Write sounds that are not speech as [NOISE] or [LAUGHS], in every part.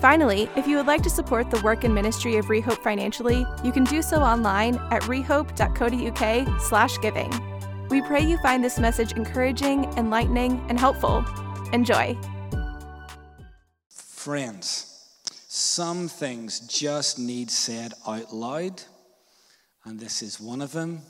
Finally, if you would like to support the work and ministry of Rehope financially, you can do so online at rehope.co.uk slash giving. We pray you find this message encouraging, enlightening, and helpful. Enjoy. Friends, some things just need said out loud, and this is one of them.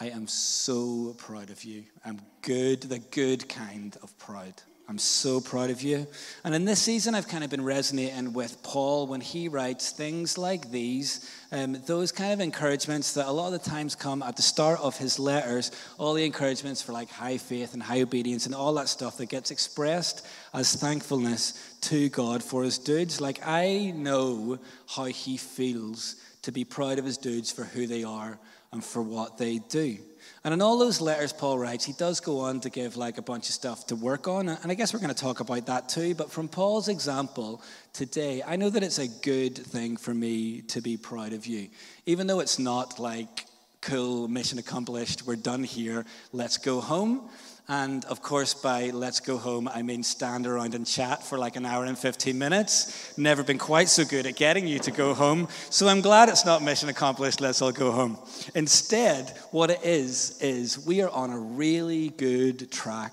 I am so proud of you. I'm good, the good kind of proud. I'm so proud of you. And in this season, I've kind of been resonating with Paul when he writes things like these, um, those kind of encouragements that a lot of the times come at the start of his letters, all the encouragements for like high faith and high obedience and all that stuff that gets expressed as thankfulness to God for his dudes. Like, I know how he feels to be proud of his dudes for who they are and for what they do. And in all those letters Paul writes, he does go on to give like a bunch of stuff to work on. And I guess we're going to talk about that too. But from Paul's example today, I know that it's a good thing for me to be proud of you. Even though it's not like cool, mission accomplished, we're done here, let's go home. And of course, by let's go home, I mean stand around and chat for like an hour and 15 minutes. Never been quite so good at getting you to go home. So I'm glad it's not mission accomplished, let's all go home. Instead, what it is, is we are on a really good track,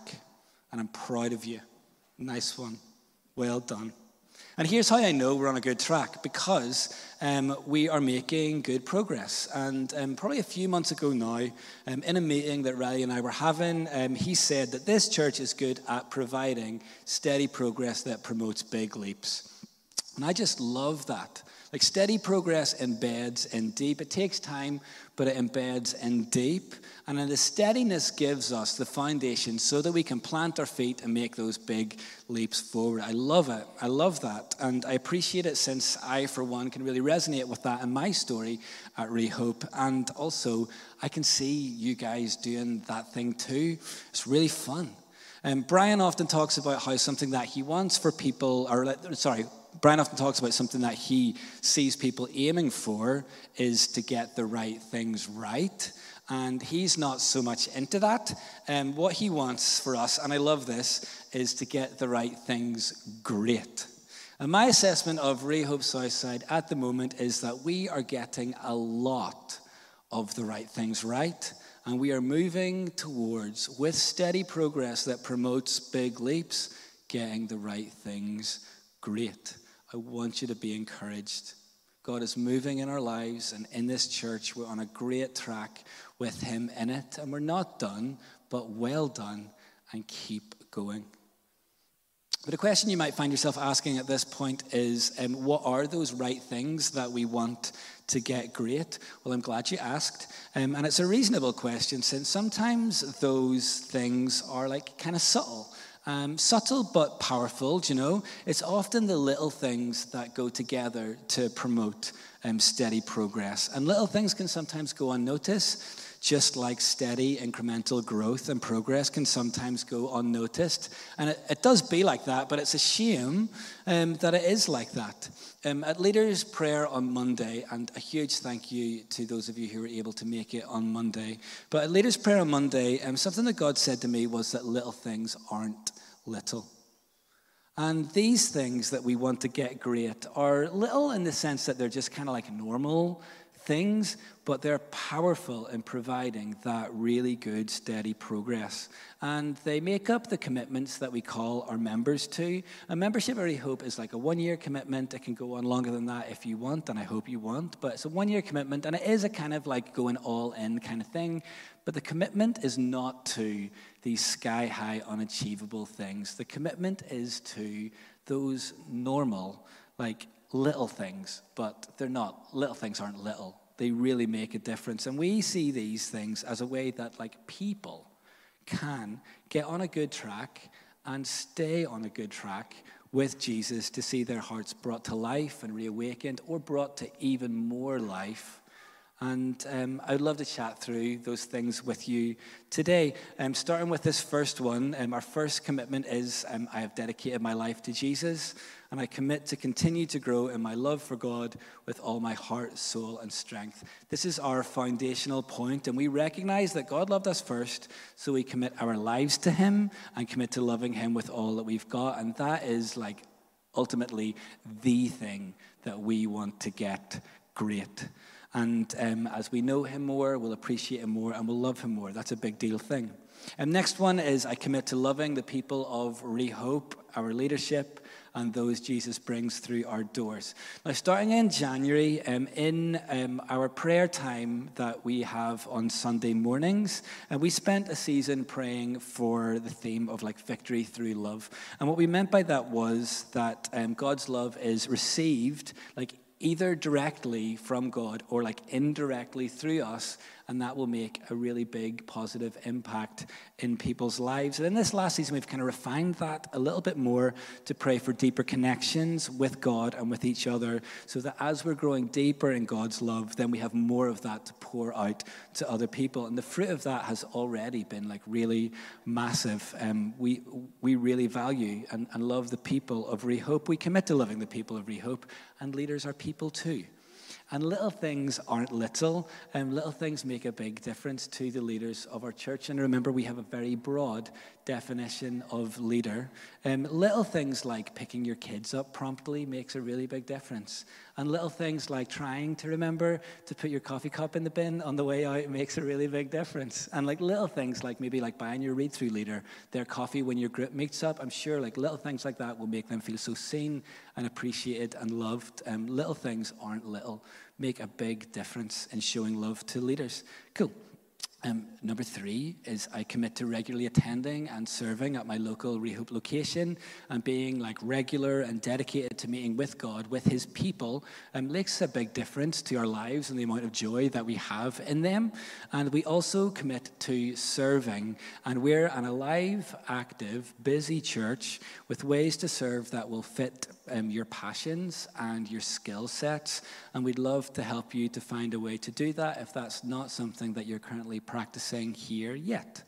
and I'm proud of you. Nice one. Well done. And here's how I know we're on a good track because um, we are making good progress. And um, probably a few months ago now, um, in a meeting that Riley and I were having, um, he said that this church is good at providing steady progress that promotes big leaps. And I just love that. Like steady progress embeds in deep. It takes time, but it embeds in deep. And then the steadiness gives us the foundation so that we can plant our feet and make those big leaps forward. I love it. I love that. And I appreciate it since I, for one, can really resonate with that in my story at Rehope. And also, I can see you guys doing that thing too. It's really fun. And um, Brian often talks about how something that he wants for people, or sorry, Brian often talks about something that he sees people aiming for is to get the right things right and he's not so much into that. And um, what he wants for us, and I love this, is to get the right things great. And my assessment of Rehope Southside at the moment is that we are getting a lot of the right things right, and we are moving towards, with steady progress that promotes big leaps, getting the right things great. I want you to be encouraged. God is moving in our lives and in this church. We're on a great track with Him in it. And we're not done, but well done and keep going. But a question you might find yourself asking at this point is um, what are those right things that we want to get great? Well, I'm glad you asked. Um, and it's a reasonable question since sometimes those things are like kind of subtle. Um, subtle but powerful, you know? It's often the little things that go together to promote um, steady progress. And little things can sometimes go unnoticed just like steady incremental growth and progress can sometimes go unnoticed. And it, it does be like that, but it's a shame um, that it is like that. Um, at Leaders' Prayer on Monday, and a huge thank you to those of you who were able to make it on Monday. But at Leaders' Prayer on Monday, um, something that God said to me was that little things aren't little. And these things that we want to get great are little in the sense that they're just kind of like normal things, but they're powerful in providing that really good, steady progress. And they make up the commitments that we call our members to. A membership, I really hope, is like a one year commitment. It can go on longer than that if you want, and I hope you want, but it's a one year commitment, and it is a kind of like going all in kind of thing. But the commitment is not to these sky high, unachievable things. The commitment is to those normal, like little things, but they're not. Little things aren't little. They really make a difference. And we see these things as a way that, like, people can get on a good track and stay on a good track with Jesus to see their hearts brought to life and reawakened or brought to even more life. And um, I would love to chat through those things with you today. Um, starting with this first one, um, our first commitment is um, I have dedicated my life to Jesus, and I commit to continue to grow in my love for God with all my heart, soul, and strength. This is our foundational point, and we recognize that God loved us first, so we commit our lives to Him and commit to loving Him with all that we've got. And that is like ultimately the thing that we want to get great. And um, as we know him more, we'll appreciate him more and we'll love him more. That's a big deal thing. And next one is I commit to loving the people of Rehope, our leadership, and those Jesus brings through our doors. Now, starting in January, um, in um, our prayer time that we have on Sunday mornings, uh, we spent a season praying for the theme of like victory through love. And what we meant by that was that um, God's love is received like either directly from God or like indirectly through us and that will make a really big positive impact in people's lives. And in this last season, we've kind of refined that a little bit more to pray for deeper connections with God and with each other, so that as we're growing deeper in God's love, then we have more of that to pour out to other people. And the fruit of that has already been like really massive. Um, we, we really value and, and love the people of Rehope. We commit to loving the people of Rehope, and leaders are people too. And little things aren't little, and little things make a big difference to the leaders of our church. And remember, we have a very broad definition of leader. Um, little things like picking your kids up promptly makes a really big difference. And little things like trying to remember to put your coffee cup in the bin on the way out makes a really big difference. And like little things like maybe like buying your read through leader their coffee when your group meets up, I'm sure like little things like that will make them feel so seen and appreciated and loved. Um, little things aren't little, make a big difference in showing love to leaders. Cool. Um, number three is I commit to regularly attending and serving at my local Rehope location and being like regular and dedicated to meeting with God, with His people, um, makes a big difference to our lives and the amount of joy that we have in them. And we also commit to serving, and we're an alive, active, busy church with ways to serve that will fit um, your passions and your skill sets. And we'd love to help you to find a way to do that if that's not something that you're currently practicing here yet.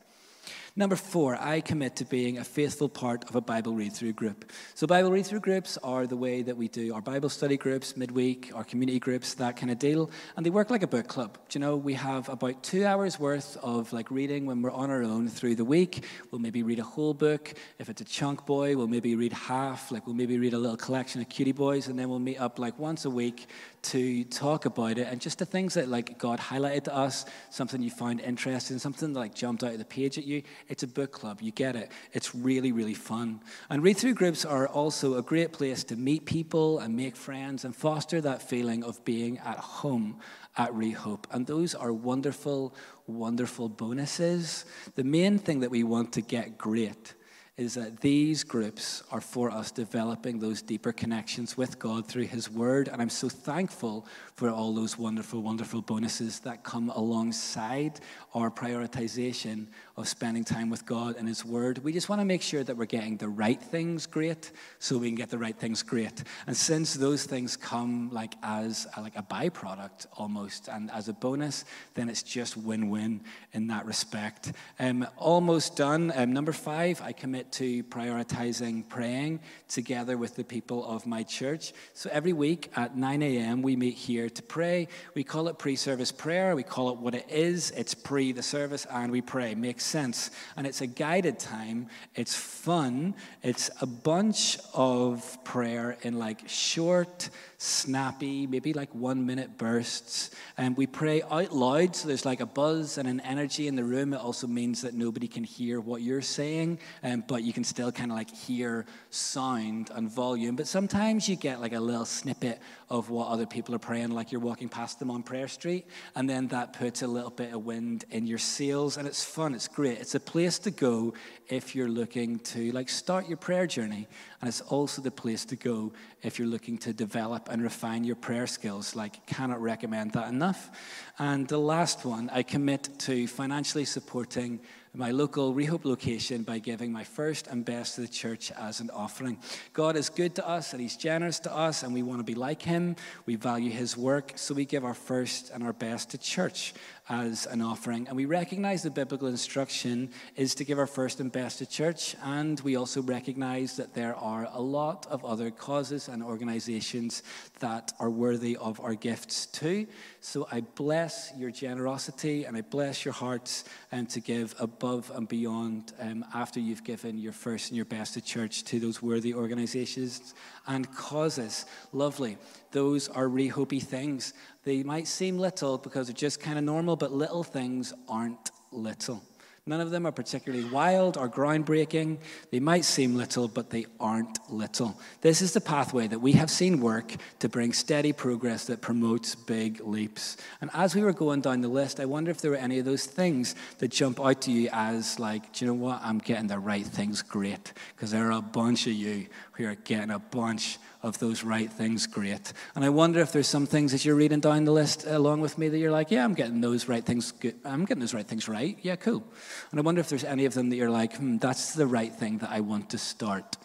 Number four, I commit to being a faithful part of a Bible read through group. So, Bible read through groups are the way that we do our Bible study groups midweek, our community groups, that kind of deal. And they work like a book club. Do you know, we have about two hours worth of like reading when we're on our own through the week. We'll maybe read a whole book. If it's a chunk boy, we'll maybe read half. Like, we'll maybe read a little collection of cutie boys. And then we'll meet up like once a week to talk about it and just the things that like God highlighted to us, something you found interesting, something that like jumped out of the page at you. It's a book club. You get it. It's really, really fun. And read through groups are also a great place to meet people and make friends and foster that feeling of being at home at Rehope. And those are wonderful, wonderful bonuses. The main thing that we want to get great is that these groups are for us developing those deeper connections with God through His Word. And I'm so thankful for all those wonderful, wonderful bonuses that come alongside our prioritization of spending time with God and His Word. We just want to make sure that we're getting the right things great so we can get the right things great. And since those things come like as a, like a byproduct almost and as a bonus, then it's just win-win in that respect. Um, almost done. Um, number five, I commit to prioritizing praying together with the people of my church. So every week at 9 a.m., we meet here to pray. We call it pre-service prayer. We call it what it is. It's pre the service and we pray. Makes sense. And it's a guided time. It's fun. It's a bunch of prayer in like short, snappy, maybe like one minute bursts. And we pray out loud, so there's like a buzz and an energy in the room. It also means that nobody can hear what you're saying, um, but you can still kind of like hear sound and volume. But sometimes you get like a little snippet of what other people are praying, like you're walking past them on Prayer Street, and then that puts a little bit of wind in your sails, and it's fun, it's great. It's a place to go if you're looking to like start your prayer journey, and it's also the place to go if you're looking to develop and refine your prayer skills. Like, cannot recommend that enough. And the last one, I commit to financially supporting my local Rehope location by giving my first and best to the church as an offering. God is good to us and He's generous to us, and we want to be like Him. We value His work, so we give our first and our best to church as an offering. And we recognize the biblical instruction is to give our first and best to church. And we also recognize that there are a lot of other causes and organizations that are worthy of our gifts too. So I bless your generosity and I bless your hearts and um, to give above and beyond um, after you've given your first and your best to church to those worthy organizations and causes. Lovely. Those are rehopey things. They might seem little because they're just kind of normal, but little things aren't little. None of them are particularly wild or groundbreaking. They might seem little, but they aren't little. This is the pathway that we have seen work to bring steady progress that promotes big leaps. And as we were going down the list, I wonder if there were any of those things that jump out to you as, like, do you know what? I'm getting the right things great. Because there are a bunch of you who are getting a bunch of those right things great. And I wonder if there's some things that you're reading down the list along with me that you're like, yeah, I'm getting those right things. Good. I'm getting those right things right. Yeah, cool. And I wonder if there's any of them that you're like, hmm, that's the right thing that I want to start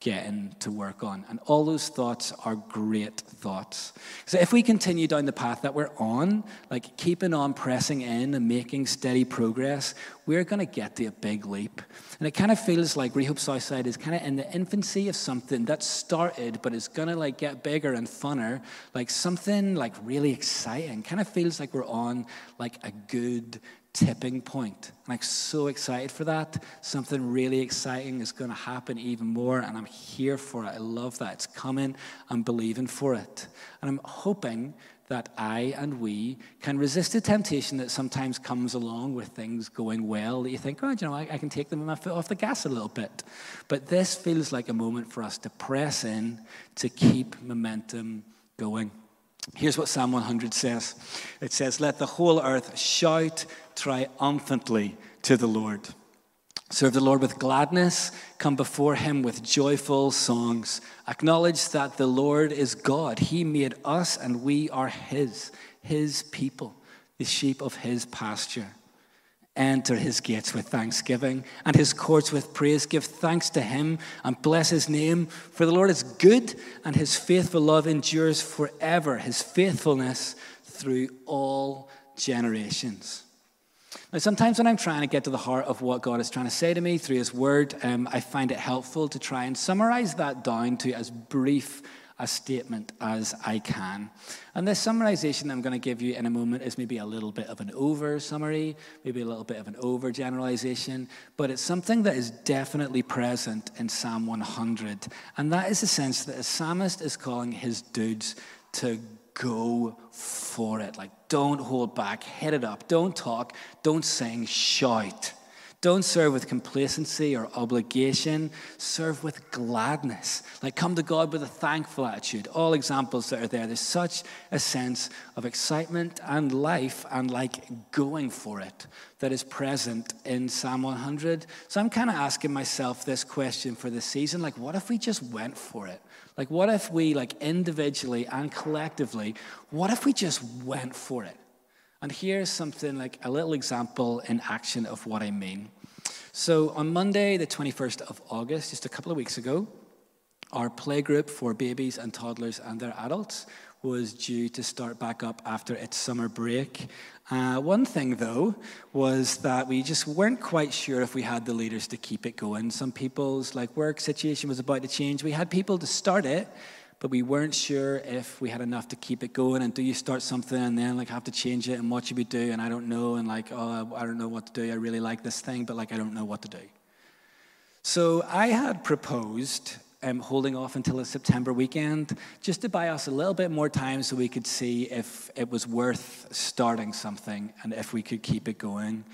getting to work on. And all those thoughts are great thoughts. So if we continue down the path that we're on, like keeping on pressing in and making steady progress, we're going to get to a big leap. And it kind of feels like Rehope Southside is kind of in the infancy of something that started, but it's going to like get bigger and funner, like something like really exciting. Kind of feels like we're on like a good tipping point. And I'm so excited for that. Something really exciting is going to happen even more, and I'm here for it. I love that. It's coming. I'm believing for it. And I'm hoping that I and we can resist the temptation that sometimes comes along with things going well that you think, oh, you know, I, I can take them my foot off the gas a little bit. But this feels like a moment for us to press in, to keep momentum going. Here's what Psalm 100 says it says, Let the whole earth shout triumphantly to the Lord. Serve the Lord with gladness, come before him with joyful songs. Acknowledge that the Lord is God. He made us and we are his, his people, the sheep of his pasture. Enter his gates with thanksgiving and his courts with praise. Give thanks to him and bless his name. For the Lord is good and his faithful love endures forever, his faithfulness through all generations. Now, sometimes when I'm trying to get to the heart of what God is trying to say to me through his word, um, I find it helpful to try and summarize that down to as brief a statement as I can. And this summarization I'm going to give you in a moment is maybe a little bit of an over summary, maybe a little bit of an over generalization, but it's something that is definitely present in Psalm 100. And that is the sense that a psalmist is calling his dudes to go for it. Like, don't hold back, hit it up, don't talk, don't sing, shout. Don't serve with complacency or obligation. Serve with gladness. Like come to God with a thankful attitude. All examples that are there. There's such a sense of excitement and life and like going for it that is present in Psalm 100. So I'm kind of asking myself this question for this season. Like, what if we just went for it? Like, what if we, like individually and collectively, what if we just went for it? And here's something like a little example in action of what I mean. So on Monday, the 21st of August, just a couple of weeks ago, our playgroup for babies and toddlers and their adults was due to start back up after its summer break. Uh, one thing, though, was that we just weren't quite sure if we had the leaders to keep it going. Some people's like work situation was about to change. We had people to start it, but we weren't sure if we had enough to keep it going. And do you start something and then like have to change it? And what should we do? And I don't know. And like, oh, I don't know what to do. I really like this thing, but like I don't know what to do. So I had proposed um, holding off until the September weekend just to buy us a little bit more time so we could see if it was worth starting something and if we could keep it going.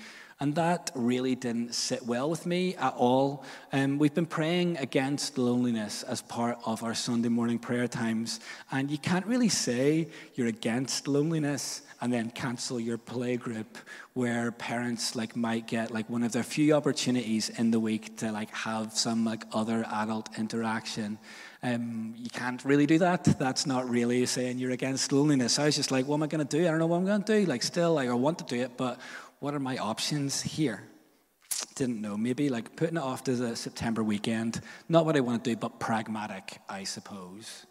And that really didn't sit well with me at all. Um, we've been praying against loneliness as part of our Sunday morning prayer times. And you can't really say you're against loneliness and then cancel your play group where parents like might get like one of their few opportunities in the week to like have some like other adult interaction um, you can't really do that that's not really saying you're against loneliness i was just like what am i going to do i don't know what i'm going to do like still like i want to do it but what are my options here? [TSK] didn't know. Maybe like putting it off to the September weekend. Not what I want to do, but pragmatic, I suppose.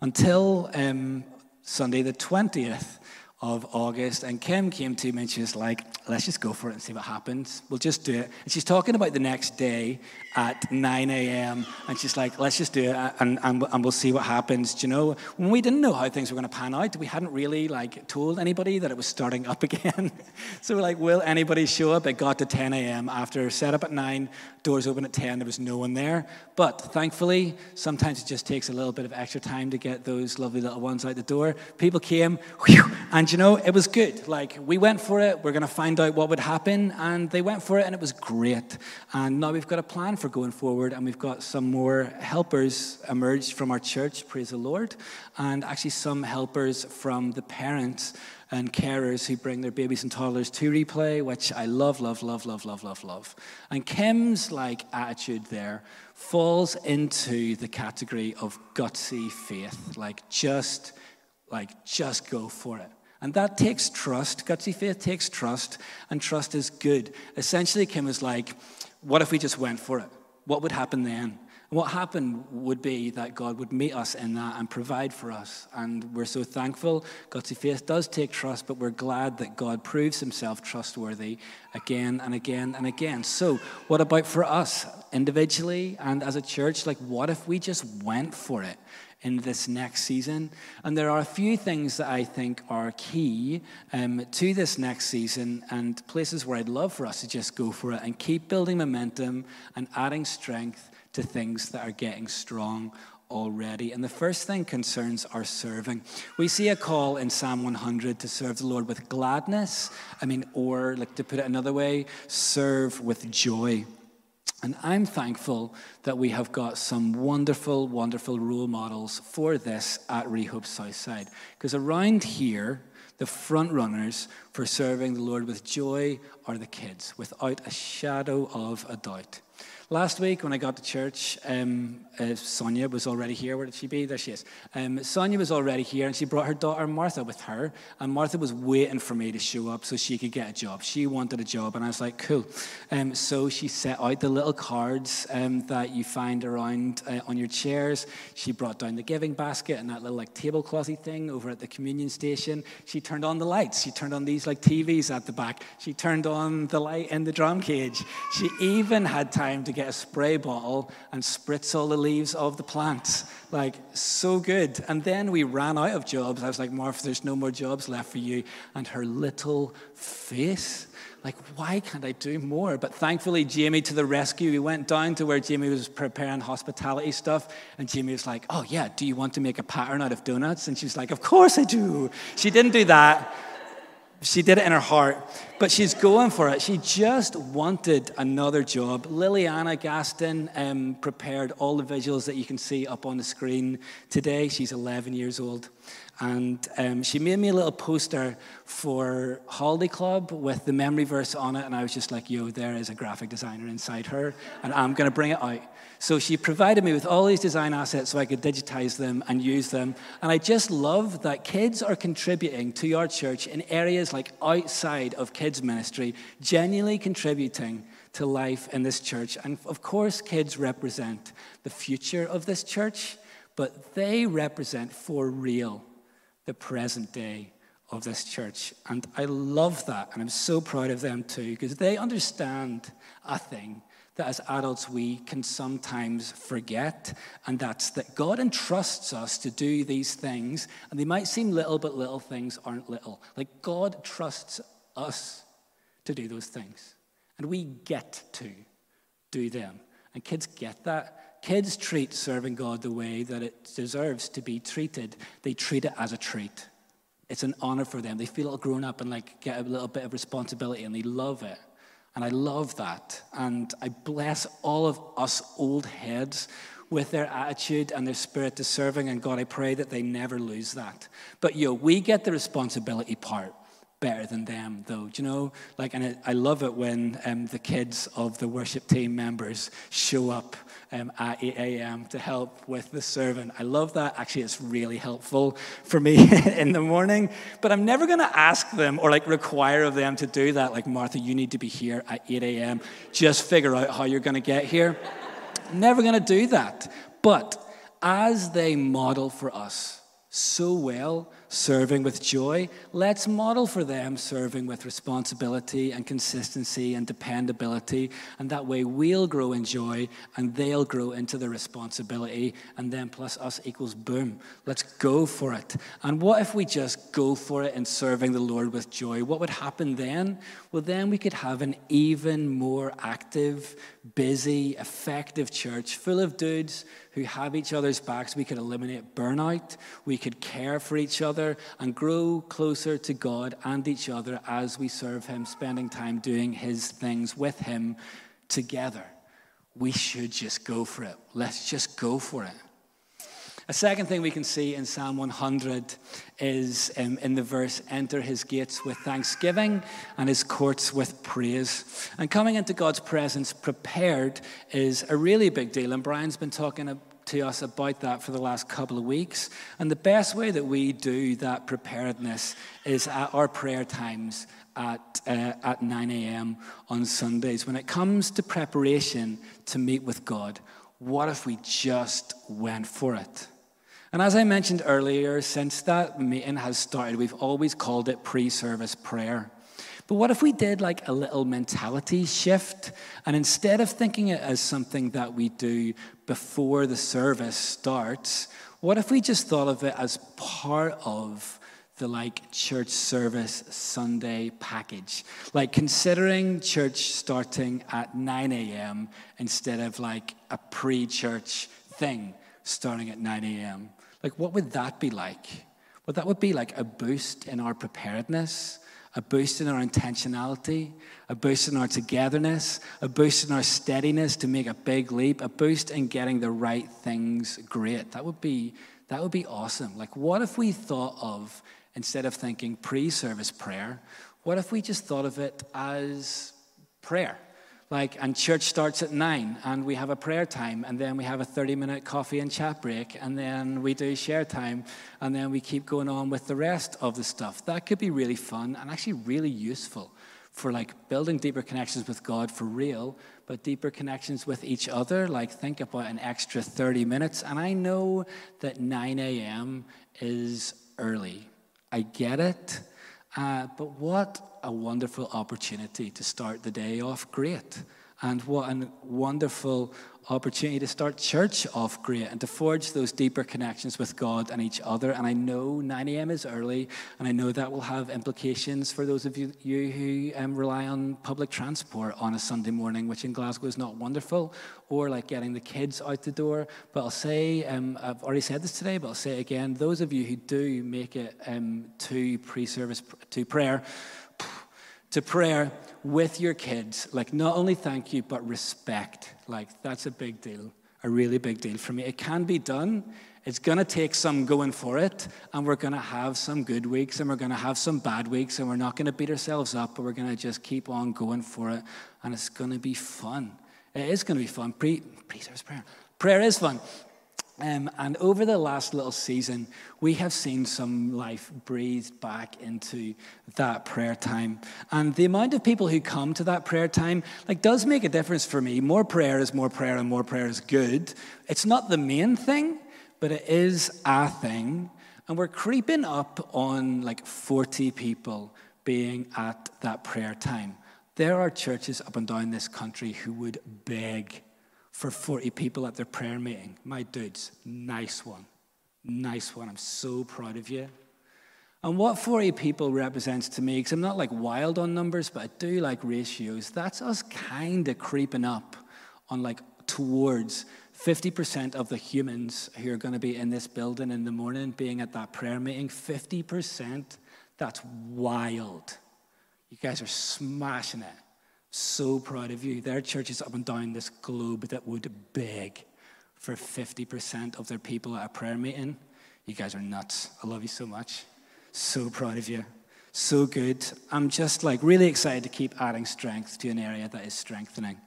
Until um, Sunday the 20th, of August, and Kim came to me and she was like, let's just go for it and see what happens. We'll just do it. And she's talking about the next day at 9 a.m. And she's like, let's just do it uh, and, and, and we'll see what happens. Do you know, when we didn't know how things were going to pan out, we hadn't really like told anybody that it was starting up [LAUGHS] again. so we're like, will anybody show up? It got to 10 a.m. after set up at 9, doors open at 10, there was no one there. But thankfully, sometimes it just takes a little bit of extra time to get those lovely little ones out the door. People came, whew, and and you know, it was good. Like, we went for it, we're going to find out what would happen, and they went for it, and it was great. And now we've got a plan for going forward, and we've got some more helpers emerged from our church, praise the Lord, and actually some helpers from the parents and carers who bring their babies and toddlers to replay, which I love, love, love, love, love, love, love. And Kim's like attitude there falls into the category of gutsy faith, like just, like just go for it. And that takes trust. Gutsy faith takes trust, and trust is good. Essentially, Kim is like, What if we just went for it? What would happen then? What happened would be that God would meet us in that and provide for us. And we're so thankful. Gutsy faith does take trust, but we're glad that God proves himself trustworthy again and again and again. So, what about for us individually and as a church? Like, what if we just went for it? In this next season. And there are a few things that I think are key um, to this next season and places where I'd love for us to just go for it and keep building momentum and adding strength to things that are getting strong already. And the first thing concerns our serving. We see a call in Psalm 100 to serve the Lord with gladness. I mean, or like to put it another way, serve with joy. And I'm thankful that we have got some wonderful, wonderful role models for this at Rehope Southside. Because around here, the front runners for serving the Lord with joy are the kids, without a shadow of a doubt. Last week, when I got to church, um, uh, Sonia was already here. Where did she be? There she is. Um, Sonia was already here, and she brought her daughter Martha with her. And Martha was waiting for me to show up so she could get a job. She wanted a job, and I was like, cool. Um, so she set out the little cards um, that you find around uh, on your chairs. She brought down the giving basket and that little like tableclothy thing over at the communion station. She turned on the lights. She turned on these like TVs at the back. She turned on the light in the drum cage. She even had time to get a spray bottle and spritz all the leaves of the plants. Like, so good. And then we ran out of jobs. I was like, Martha, there's no more jobs left for you. And her little face, like, why can't I do more? But thankfully, Jamie to the rescue. We went down to where Jamie was preparing hospitality stuff. And Jamie was like, oh, yeah, do you want to make a pattern out of donuts? And she was like, of course I do. She didn't do that. She did it in her heart, but she's going for it. She just wanted another job. Liliana Gaston um, prepared all the visuals that you can see up on the screen today. She's 11 years old. And um, she made me a little poster for Holiday Club with the memory verse on it. And I was just like, yo, there is a graphic designer inside her, and I'm going to bring it out. So she provided me with all these design assets so I could digitize them and use them. And I just love that kids are contributing to your church in areas like outside of kids' ministry, genuinely contributing to life in this church. And of course, kids represent the future of this church, but they represent for real the present day of this church. And I love that. And I'm so proud of them too, because they understand a thing that as adults we can sometimes forget, and that's that God entrusts us to do these things, and they might seem little, but little things aren't little. Like God trusts us to do those things, and we get to do them. And kids get that. Kids treat serving God the way that it deserves to be treated, they treat it as a treat. It's an honor for them. They feel grown up and like get a little bit of responsibility and they love it. And I love that. And I bless all of us old heads with their attitude and their spirit to serving. And God, I pray that they never lose that. But yo, we get the responsibility part. Better than them, though. Do you know? Like, and it, I love it when um, the kids of the worship team members show up um, at 8 a.m. to help with the servant. I love that. Actually, it's really helpful for me [LAUGHS] in the morning. But I'm never going to ask them or like require of them to do that. Like, Martha, you need to be here at 8 a.m. Just figure out how you're going to get here. [LAUGHS] never going to do that. But as they model for us so well, serving with joy, let's model for them serving with responsibility and consistency and dependability. And that way we'll grow in joy and they'll grow into the responsibility. And then plus us equals boom. Let's go for it. And what if we just go for it in serving the Lord with joy? What would happen then? Well, then we could have an even more active, busy, effective church full of dudes who have each other's backs. We could eliminate burnout. We could care for each other and grow closer to God and each other as we serve Him, spending time doing His things with Him together. We should just go for it. Let's just go for it. A second thing we can see in Psalm 100 is um, in the verse, enter his gates with thanksgiving and his courts with praise. And coming into God's presence prepared is a really big deal. And Brian's been talking to us about that for the last couple of weeks. And the best way that we do that preparedness is at our prayer times at, uh, at 9 a.m. on Sundays. When it comes to preparation to meet with God, what if we just went for it? And as I mentioned earlier, since that meeting has started, we've always called it pre service prayer. But what if we did like a little mentality shift? And instead of thinking it as something that we do before the service starts, what if we just thought of it as part of the like church service Sunday package? Like considering church starting at 9 a.m. instead of like a pre church thing starting at 9 a.m. Like, what would that be like? Well, that would be like a boost in our preparedness, a boost in our intentionality, a boost in our togetherness, a boost in our steadiness to make a big leap, a boost in getting the right things great. That would be, that would be awesome. Like, what if we thought of, instead of thinking pre service prayer, what if we just thought of it as prayer? Like and church starts at 9 and we have a prayer time and then we have a 30 minute coffee and chat break and then we do share time and then we keep going on with the rest of the stuff. That could be really fun and actually really useful for like building deeper connections with god for real but deeper connections with each other. Like think about an extra 30 minutes and i know that 9 a.m is early. I get it uh, but what a wonderful opportunity to start the day off great. And what a wonderful opportunity to start church off great and to forge those deeper connections with God and each other. And I know 9 a.m. is early, and I know that will have implications for those of you, you who um, rely on public transport on a Sunday morning, which in Glasgow is not wonderful, or like getting the kids out the door. But I'll say, um, I've already said this today, but I'll say it again those of you who do make it um, to pre service, to prayer, to prayer with your kids, like not only thank you, but respect. Like that's a big deal, a really big deal for me. It can be done. It's going to take some going for it, and we're going to have some good weeks, and we're going to have some bad weeks, and we're not going to beat ourselves up, but we're going to just keep on going for it, and it's going to be fun. It is going to be fun. Pre, prayer. Prayer is fun. Um, and over the last little season, we have seen some life breathed back into that prayer time. And the amount of people who come to that prayer time, like, does make a difference for me. More prayer is more prayer, and more prayer is good. It's not the main thing, but it is a thing. And we're creeping up on like 40 people being at that prayer time. There are churches up and down this country who would beg for 40 people at their prayer meeting. My dudes, nice one. Nice one. I'm so proud of you. And what 40 people represents to me, because I'm not like wild on numbers, but I do like ratios, that's us kind of creeping up on like towards 50% of the humans who are going to be in this building in the morning being at that prayer meeting. 50%, that's wild. You guys are smashing it. So proud of you. There are churches up and down this globe that would beg for 50% of their people at a prayer meeting. You guys are nuts. I love you so much. So proud of you. So good. I'm just like really excited to keep adding strength to an area that is strengthening.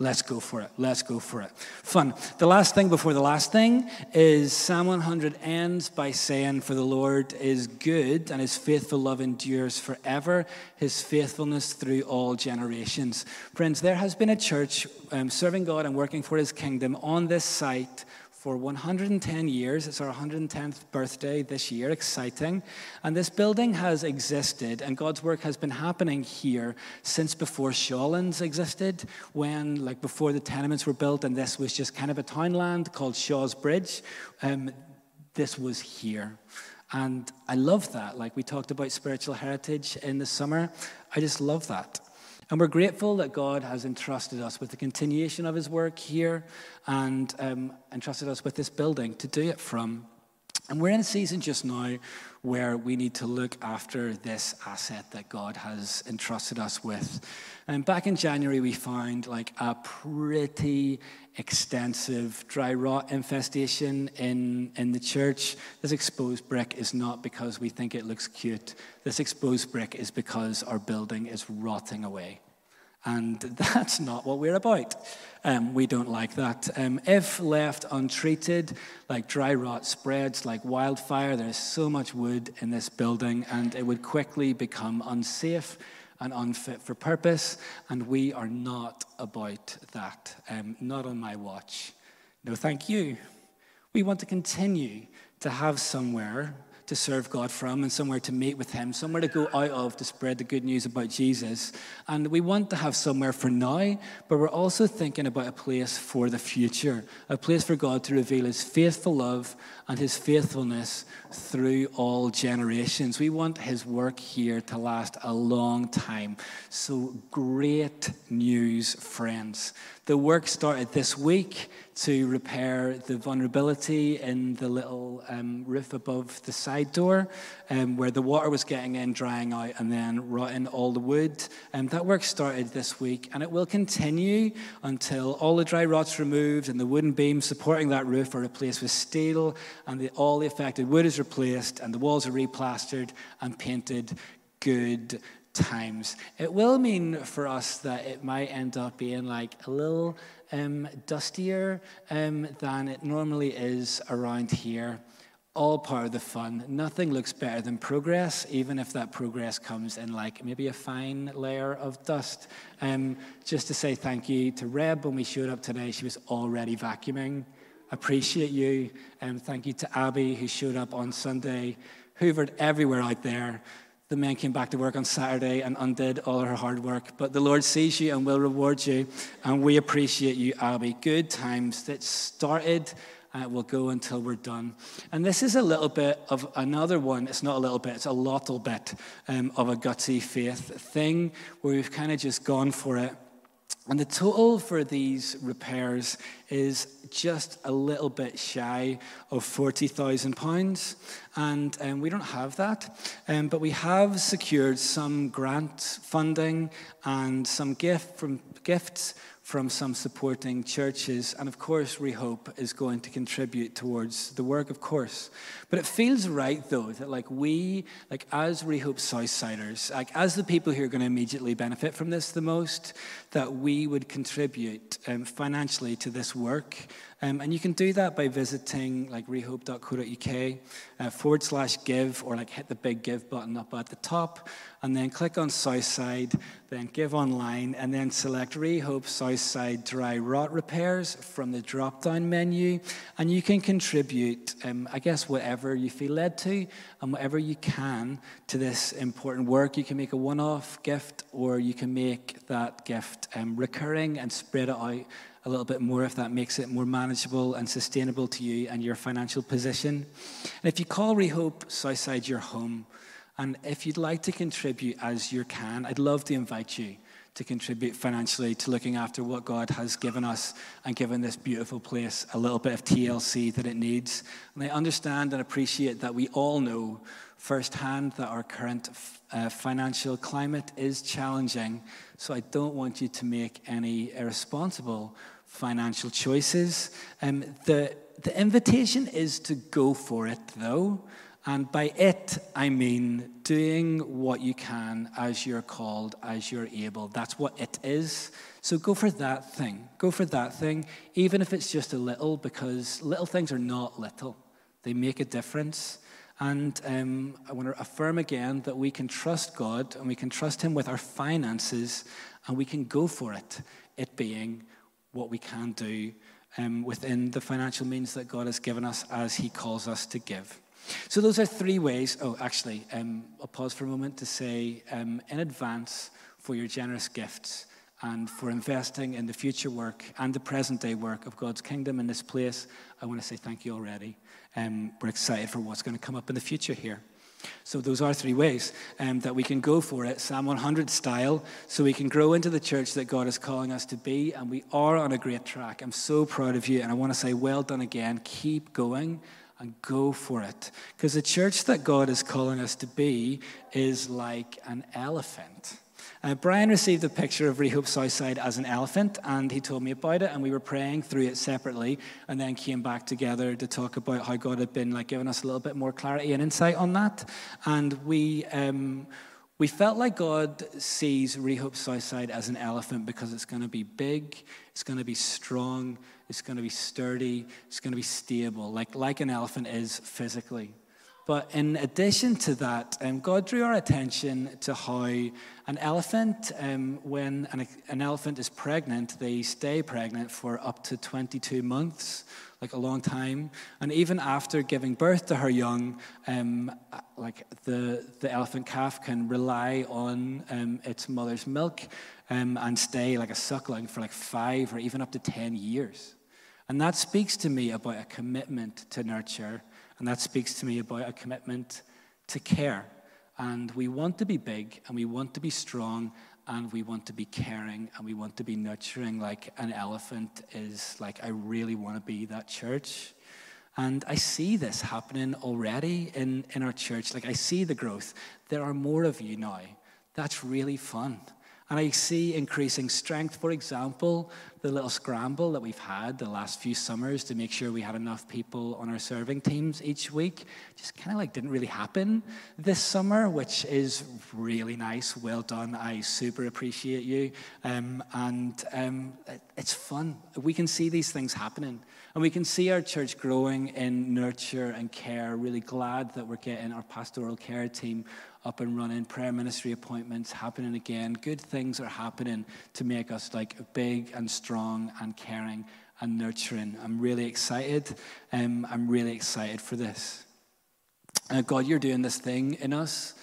Let's go for it. Let's go for it. Fun. The last thing before the last thing is Psalm 100 ends by saying, For the Lord is good and his faithful love endures forever, his faithfulness through all generations. Friends, there has been a church um, serving God and working for his kingdom on this site for 110 years. It's our 110th birthday this year. Exciting. And this building has existed, and God's work has been happening here since before Shawlands existed, when, like, before the tenements were built, and this was just kind of a townland called Shaw's Bridge. Um, this was here. And I love that. Like, we talked about spiritual heritage in the summer. I just love that. And we're grateful that God has entrusted us with the continuation of his work here and um, entrusted us with this building to do it from. And we're in a season just now where we need to look after this asset that God has entrusted us with. And back in January, we found like a pretty extensive dry rot infestation in, in the church. This exposed brick is not because we think it looks cute. This exposed brick is because our building is rotting away. And [LAUGHS] that's not what we're about. Um, we don't like that. Um, if left untreated, like dry rot spreads like wildfire, there's so much wood in this building, and it would quickly become unsafe and unfit for purpose. And we are not about that. Um, not on my watch. No, thank you. We want to continue to have somewhere to serve God from and somewhere to meet with Him, somewhere to go out of to spread the good news about Jesus. And we want to have somewhere for now, but we're also thinking about a place for the future, a place for God to reveal His faithful love and His faithfulness through all generations. We want His work here to last a long time. So, great news, friends. The work started this week to repair the vulnerability in the little um, roof above the side door um, where the water was getting in, drying out, and then rotting all the wood. Um, that work started this week and it will continue until all the dry rot's removed and the wooden beams supporting that roof are replaced with steel and the, all the affected wood is replaced and the walls are replastered and painted good times. It will mean for us that it might end up being like a little um, dustier um, than it normally is around here. All part of the fun. Nothing looks better than progress, even if that progress comes in like maybe a fine layer of dust. Um, just to say thank you to Reb when we showed up today, she was already vacuuming. Appreciate you. And thank you to Abby who showed up on Sunday, hoovered everywhere out there the men came back to work on Saturday and undid all her hard work. But the Lord sees you and will reward you. And we appreciate you, Abby. Good times that started uh, will go until we're done. And this is a little bit of another one. It's not a little bit, it's a little bit um, of a gutsy faith thing where we've kind of just gone for it. And the total for these repairs is just a little bit shy of £40,000. And um, we don't have that. Um, but we have secured some grant funding and some gift from, gifts from some supporting churches. And of course, Rehope is going to contribute towards the work, of course. But it feels right, though, that like we, like as Rehope Southsiders, like as the people who are going to immediately benefit from this the most, that we would contribute um, financially to this work um, and you can do that by visiting like rehope.co.uk uh, forward slash give or like hit the big give button up at the top and then click on Southside, then give online and then select Rehope Southside Dry Rot Repairs from the drop down menu. And you can contribute, um, I guess, whatever you feel led to and whatever you can to this important work. You can make a one off gift or you can make that gift um, recurring and spread it out a little bit more if that makes it more manageable and sustainable to you and your financial position. And if you call Rehope Southside your home, and if you'd like to contribute as you can, I'd love to invite you to contribute financially to looking after what God has given us and given this beautiful place a little bit of TLC that it needs. And I understand and appreciate that we all know firsthand that our current uh, financial climate is challenging. So I don't want you to make any irresponsible financial choices. Um, the, the invitation is to go for it, though. And by it, I mean doing what you can as you're called, as you're able. That's what it is. So go for that thing. Go for that thing, even if it's just a little, because little things are not little, they make a difference. And um, I want to affirm again that we can trust God and we can trust Him with our finances and we can go for it, it being what we can do um, within the financial means that God has given us as He calls us to give. So, those are three ways. Oh, actually, um, I'll pause for a moment to say um, in advance for your generous gifts and for investing in the future work and the present day work of God's kingdom in this place. I want to say thank you already. Um, we're excited for what's going to come up in the future here. So, those are three ways um, that we can go for it, Psalm 100 style, so we can grow into the church that God is calling us to be. And we are on a great track. I'm so proud of you. And I want to say, well done again. Keep going and go for it. Because the church that God is calling us to be is like an elephant. Uh, Brian received a picture of Re:Hope Southside as an elephant, and he told me about it, and we were praying through it separately, and then came back together to talk about how God had been like giving us a little bit more clarity and insight on that. And we um, we felt like God sees Re:Hope Southside as an elephant because it's going to be big, it's going to be strong, it's going to be sturdy, it's going to be stable, like, like an elephant is physically. But in addition to that, um, God drew our attention to how an elephant, um, when an, an, elephant is pregnant, they stay pregnant for up to 22 months, like a long time. And even after giving birth to her young, um, like the, the elephant calf can rely on um, its mother's milk um, and stay like a suckling for like five or even up to 10 years. And that speaks to me about a commitment to nurture and that speaks to me about a commitment to care. And we want to be big and we want to be strong and we want to be caring and we want to be nurturing like an elephant is like, I really want to be that church. And I see this happening already in, in our church. Like, I see the growth. There are more of you now. That's really fun. And I see increasing strength. For example, the little scramble that we've had the last few summers to make sure we had enough people on our serving teams each week just kind of like didn't really happen this summer, which is really nice. Well done. I super appreciate you. Um, and um, it's fun. We can see these things happening. And we can see our church growing in nurture and care. Really glad that we're getting our pastoral care team up and running, prayer ministry appointments happening again. Good things are happening to make us like big and strong and caring and nurturing. I'm really excited. Um, I'm really excited for this. Uh, God, you're doing this thing in us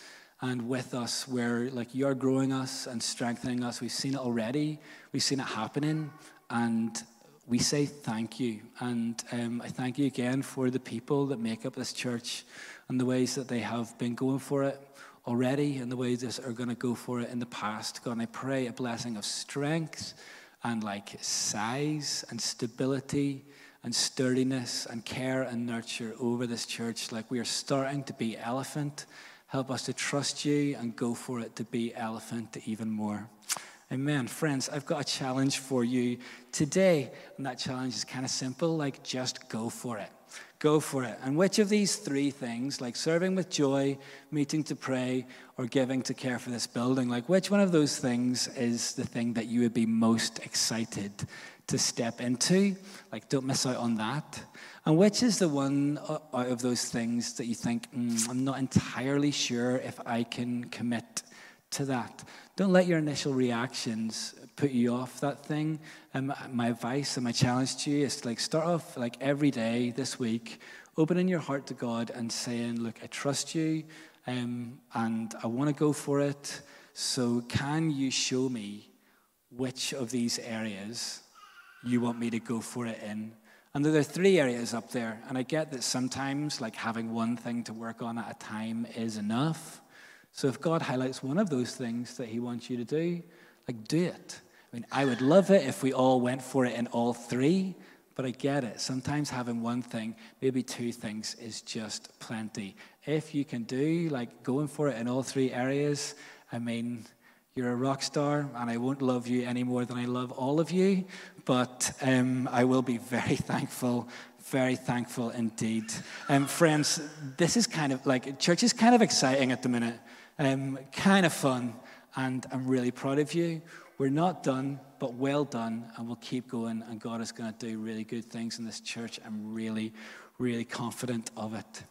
and with us where like you're growing us and strengthening us. We've seen it already. We've seen it happening. And we say thank you. And um, I thank you again for the people that make up this church and the ways that they have been going for it already and the ways that are going to go for it in the past. God, and I pray a blessing of strength and like size and stability and sturdiness and care and nurture over this church. Like we are starting to be elephant. Help us to trust you and go for it to be elephant even more. Amen. Friends, I've got a challenge for you today. And that challenge is kind of simple like just go for it. Go for it. And which of these three things, like serving with joy, meeting to pray, or giving to care for this building, like which one of those things is the thing that you would be most excited to step into? Like, don't miss out on that. And which is the one out of those things that you think, mm, I'm not entirely sure if I can commit to that? Don't let your initial reactions put you off that thing. And my advice and my challenge to you is to like start off like every day this week, opening your heart to God and saying, Look, I trust you um, and I want to go for it. So can you show me which of these areas you want me to go for it in? And there are three areas up there. And I get that sometimes like having one thing to work on at a time is enough. So if God highlights one of those things that he wants you to do, like do it. I mean, I would love it if we all went for it in all three, but I get it. Sometimes having one thing, maybe two things, is just plenty. If you can do like going for it in all three areas, I mean, you're a rock star, and I won't love you any more than I love all of you, but um, I will be very [LAUGHS] thankful very thankful indeed. Um, friends, this is kind of like, church is kind of exciting at the minute, um, kind of fun, and I'm really proud of you. We're not done, but well done, and we'll keep going, and God is going to do really good things in this church. I'm really, really confident of it.